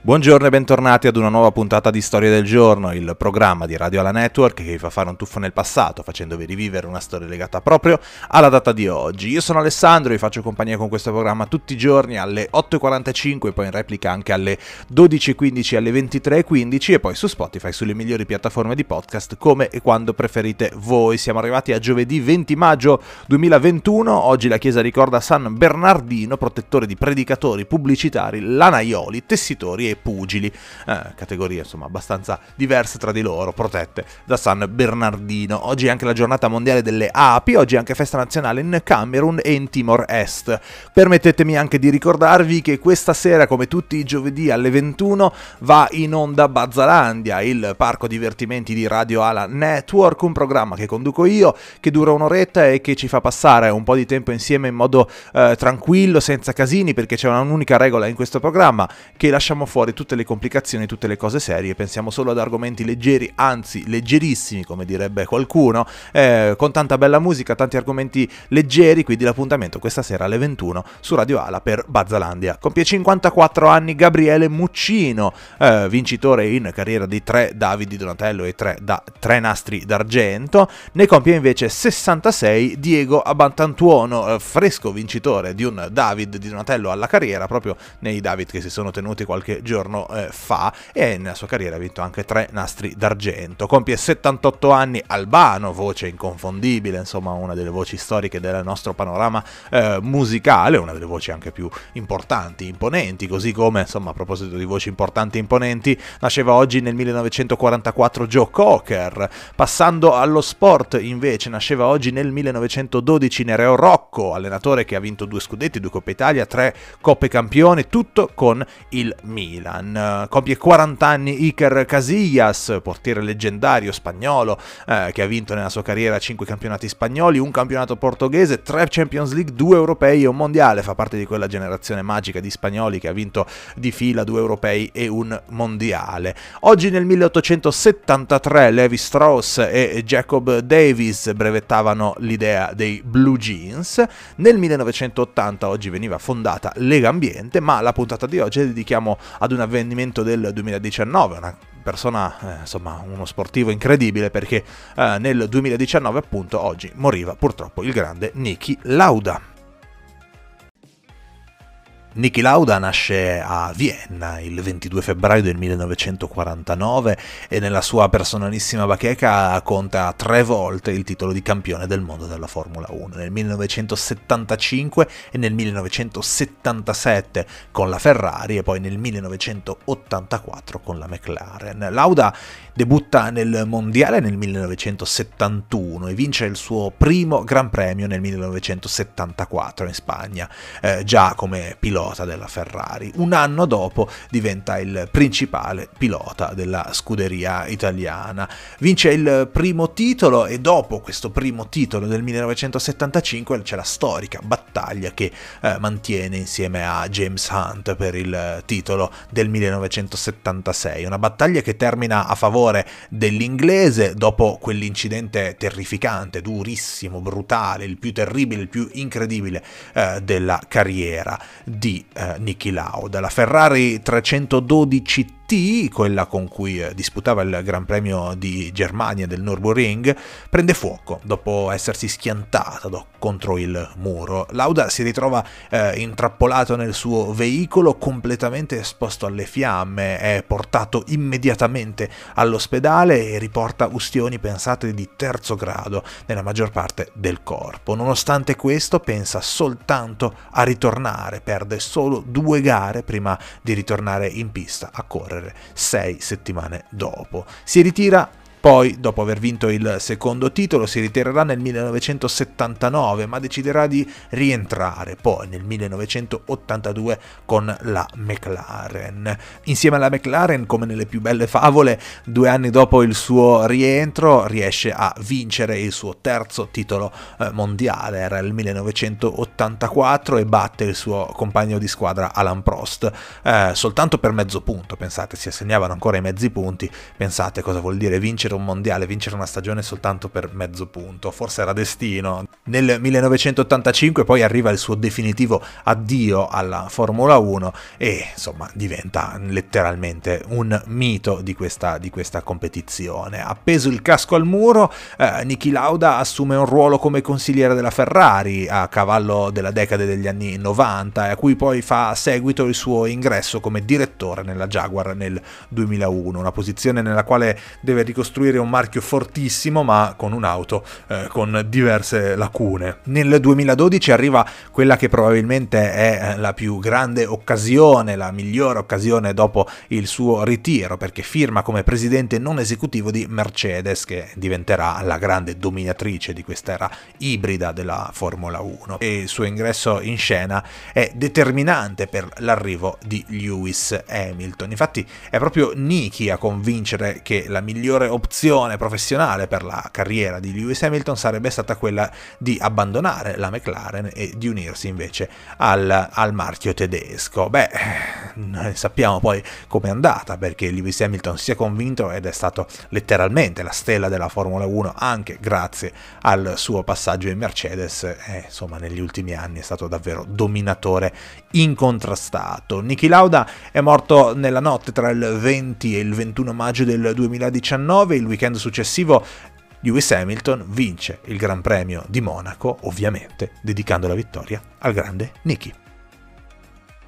Buongiorno e bentornati ad una nuova puntata di Storia del Giorno, il programma di Radio Alla Network che vi fa fare un tuffo nel passato, facendovi rivivere una storia legata proprio alla data di oggi. Io sono Alessandro, vi faccio compagnia con questo programma tutti i giorni alle 8.45, poi in replica anche alle 12.15 alle 23.15 e poi su Spotify, sulle migliori piattaforme di podcast, come e quando preferite voi. Siamo arrivati a giovedì 20 maggio 2021, oggi la Chiesa ricorda San Bernardino, protettore di predicatori, pubblicitari, lanaioli, tessitori e pugili, eh, categorie insomma abbastanza diverse tra di loro, protette da San Bernardino. Oggi è anche la giornata mondiale delle api, oggi è anche festa nazionale in Camerun e in Timor Est. Permettetemi anche di ricordarvi che questa sera, come tutti i giovedì alle 21, va in onda Bazzalandia, il parco divertimenti di Radio Ala Network, un programma che conduco io, che dura un'oretta e che ci fa passare un po' di tempo insieme in modo eh, tranquillo, senza casini, perché c'è un'unica regola in questo programma, che lasciamo fuori fuori tutte le complicazioni, tutte le cose serie, pensiamo solo ad argomenti leggeri, anzi leggerissimi come direbbe qualcuno, eh, con tanta bella musica, tanti argomenti leggeri, quindi l'appuntamento questa sera alle 21 su Radio Ala per Bazzalandia. Compie 54 anni Gabriele Muccino, eh, vincitore in carriera di tre Davidi Donatello e tre, da, tre nastri d'argento, ne compie invece 66 Diego Abantantuono, eh, fresco vincitore di un David di Donatello alla carriera, proprio nei David che si sono tenuti qualche giorno eh, fa e nella sua carriera ha vinto anche tre nastri d'argento. Compie 78 anni Albano, voce inconfondibile, insomma una delle voci storiche del nostro panorama eh, musicale, una delle voci anche più importanti, imponenti, così come insomma a proposito di voci importanti e imponenti, nasceva oggi nel 1944 Joe Cocker, passando allo sport invece nasceva oggi nel 1912 Nereo Rocco, allenatore che ha vinto due scudetti, due Coppe Italia, tre Coppe Campione, tutto con il Milan. Milan. Compie 40 anni Iker Casillas, portiere leggendario spagnolo eh, che ha vinto nella sua carriera 5 campionati spagnoli, un campionato portoghese, 3 Champions League, 2 europei e un mondiale. Fa parte di quella generazione magica di spagnoli che ha vinto di fila 2 europei e un mondiale. Oggi nel 1873 Levi Strauss e Jacob Davis brevettavano l'idea dei blue jeans. Nel 1980 oggi veniva fondata Lega Ambiente, ma la puntata di oggi dedichiamo a ad un avvenimento del 2019, una persona, eh, insomma, uno sportivo incredibile perché eh, nel 2019 appunto oggi moriva purtroppo il grande Niki Lauda. Niki Lauda nasce a Vienna il 22 febbraio del 1949 e nella sua personalissima bacheca conta tre volte il titolo di campione del mondo della Formula 1, nel 1975 e nel 1977 con la Ferrari e poi nel 1984 con la McLaren. Lauda debutta nel mondiale nel 1971 e vince il suo primo Gran Premio nel 1974 in Spagna, eh, già come pilota pilota della Ferrari. Un anno dopo diventa il principale pilota della scuderia italiana. Vince il primo titolo e dopo questo primo titolo del 1975 c'è la storica battaglia che eh, mantiene insieme a James Hunt per il titolo del 1976. Una battaglia che termina a favore dell'inglese dopo quell'incidente terrificante, durissimo, brutale, il più terribile, il più incredibile eh, della carriera di eh, Niki Lauda. La Ferrari 312 T, quella con cui eh, disputava il Gran Premio di Germania del Nürburgring, prende fuoco dopo essersi schiantata contro il muro. Lauda si ritrova eh, intrappolato nel suo veicolo completamente esposto alle fiamme, è portato immediatamente all'ospedale e riporta ustioni pensate di terzo grado nella maggior parte del corpo. Nonostante questo pensa soltanto a ritornare, perde solo due gare prima di ritornare in pista a correre correre sei settimane dopo. Si ritira poi, dopo aver vinto il secondo titolo, si ritirerà nel 1979, ma deciderà di rientrare poi nel 1982 con la McLaren. Insieme alla McLaren, come nelle più belle favole, due anni dopo il suo rientro riesce a vincere il suo terzo titolo eh, mondiale, era il 1984 e batte il suo compagno di squadra Alan Prost, eh, soltanto per mezzo punto, pensate, si assegnavano ancora i mezzi punti, pensate cosa vuol dire vincere vincere un mondiale, vincere una stagione soltanto per mezzo punto, forse era destino. Nel 1985 poi arriva il suo definitivo addio alla Formula 1 e insomma diventa letteralmente un mito di questa, di questa competizione. Appeso il casco al muro, eh, Niki Lauda assume un ruolo come consigliere della Ferrari a cavallo della decade degli anni 90 a cui poi fa seguito il suo ingresso come direttore nella Jaguar nel 2001, una posizione nella quale deve ricostruire un marchio fortissimo ma con un'auto eh, con diverse lacune. Nel 2012 arriva quella che probabilmente è la più grande occasione, la migliore occasione dopo il suo ritiro perché firma come presidente non esecutivo di Mercedes che diventerà la grande dominatrice di quest'era ibrida della Formula 1 e il suo ingresso in scena è determinante per l'arrivo di Lewis Hamilton. Infatti è proprio Niki a convincere che la migliore opzione professionale per la carriera di Lewis Hamilton sarebbe stata quella di abbandonare la McLaren e di unirsi invece al, al marchio tedesco. Beh, sappiamo poi com'è andata perché Lewis Hamilton si è convinto ed è stato letteralmente la stella della Formula 1 anche grazie al suo passaggio in Mercedes e insomma negli ultimi anni è stato davvero dominatore incontrastato. Niki Lauda è morto nella notte tra il 20 e il 21 maggio del 2019, il weekend successivo Lewis Hamilton vince il Gran Premio di Monaco, ovviamente dedicando la vittoria al grande Niki.